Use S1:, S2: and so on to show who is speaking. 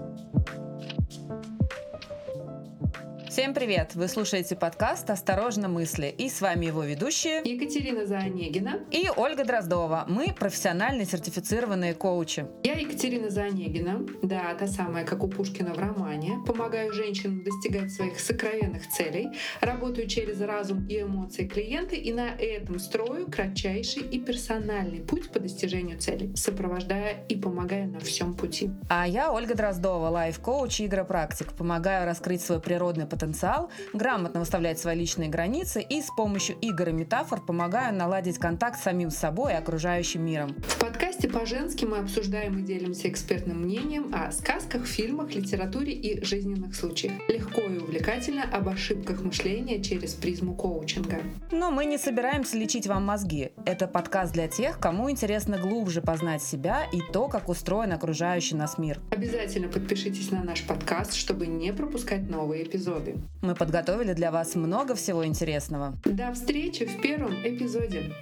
S1: Thank you. Всем привет! Вы слушаете подкаст «Осторожно, мысли» и с вами его ведущие
S2: Екатерина Заонегина
S1: и Ольга Дроздова. Мы профессиональные сертифицированные коучи.
S2: Я Екатерина Заонегина, да, та самая, как у Пушкина в романе. Помогаю женщинам достигать своих сокровенных целей, работаю через разум и эмоции клиента и на этом строю кратчайший и персональный путь по достижению целей, сопровождая и помогая на всем пути.
S1: А я Ольга Дроздова, лайф-коуч и игропрактик. Помогаю раскрыть свой природный потенциал потенциал, грамотно выставлять свои личные границы и с помощью игр и метафор помогаю наладить контакт с самим собой и окружающим миром.
S2: В подкасте по-женски мы обсуждаем и делимся экспертным мнением о сказках, фильмах, литературе и жизненных случаях. Легко и увлекательно об ошибках мышления через призму коучинга.
S1: Но мы не собираемся лечить вам мозги. Это подкаст для тех, кому интересно глубже познать себя и то, как устроен окружающий нас мир.
S2: Обязательно подпишитесь на наш подкаст, чтобы не пропускать новые эпизоды эпизоды.
S1: Мы подготовили для вас много всего интересного.
S2: До встречи в первом эпизоде.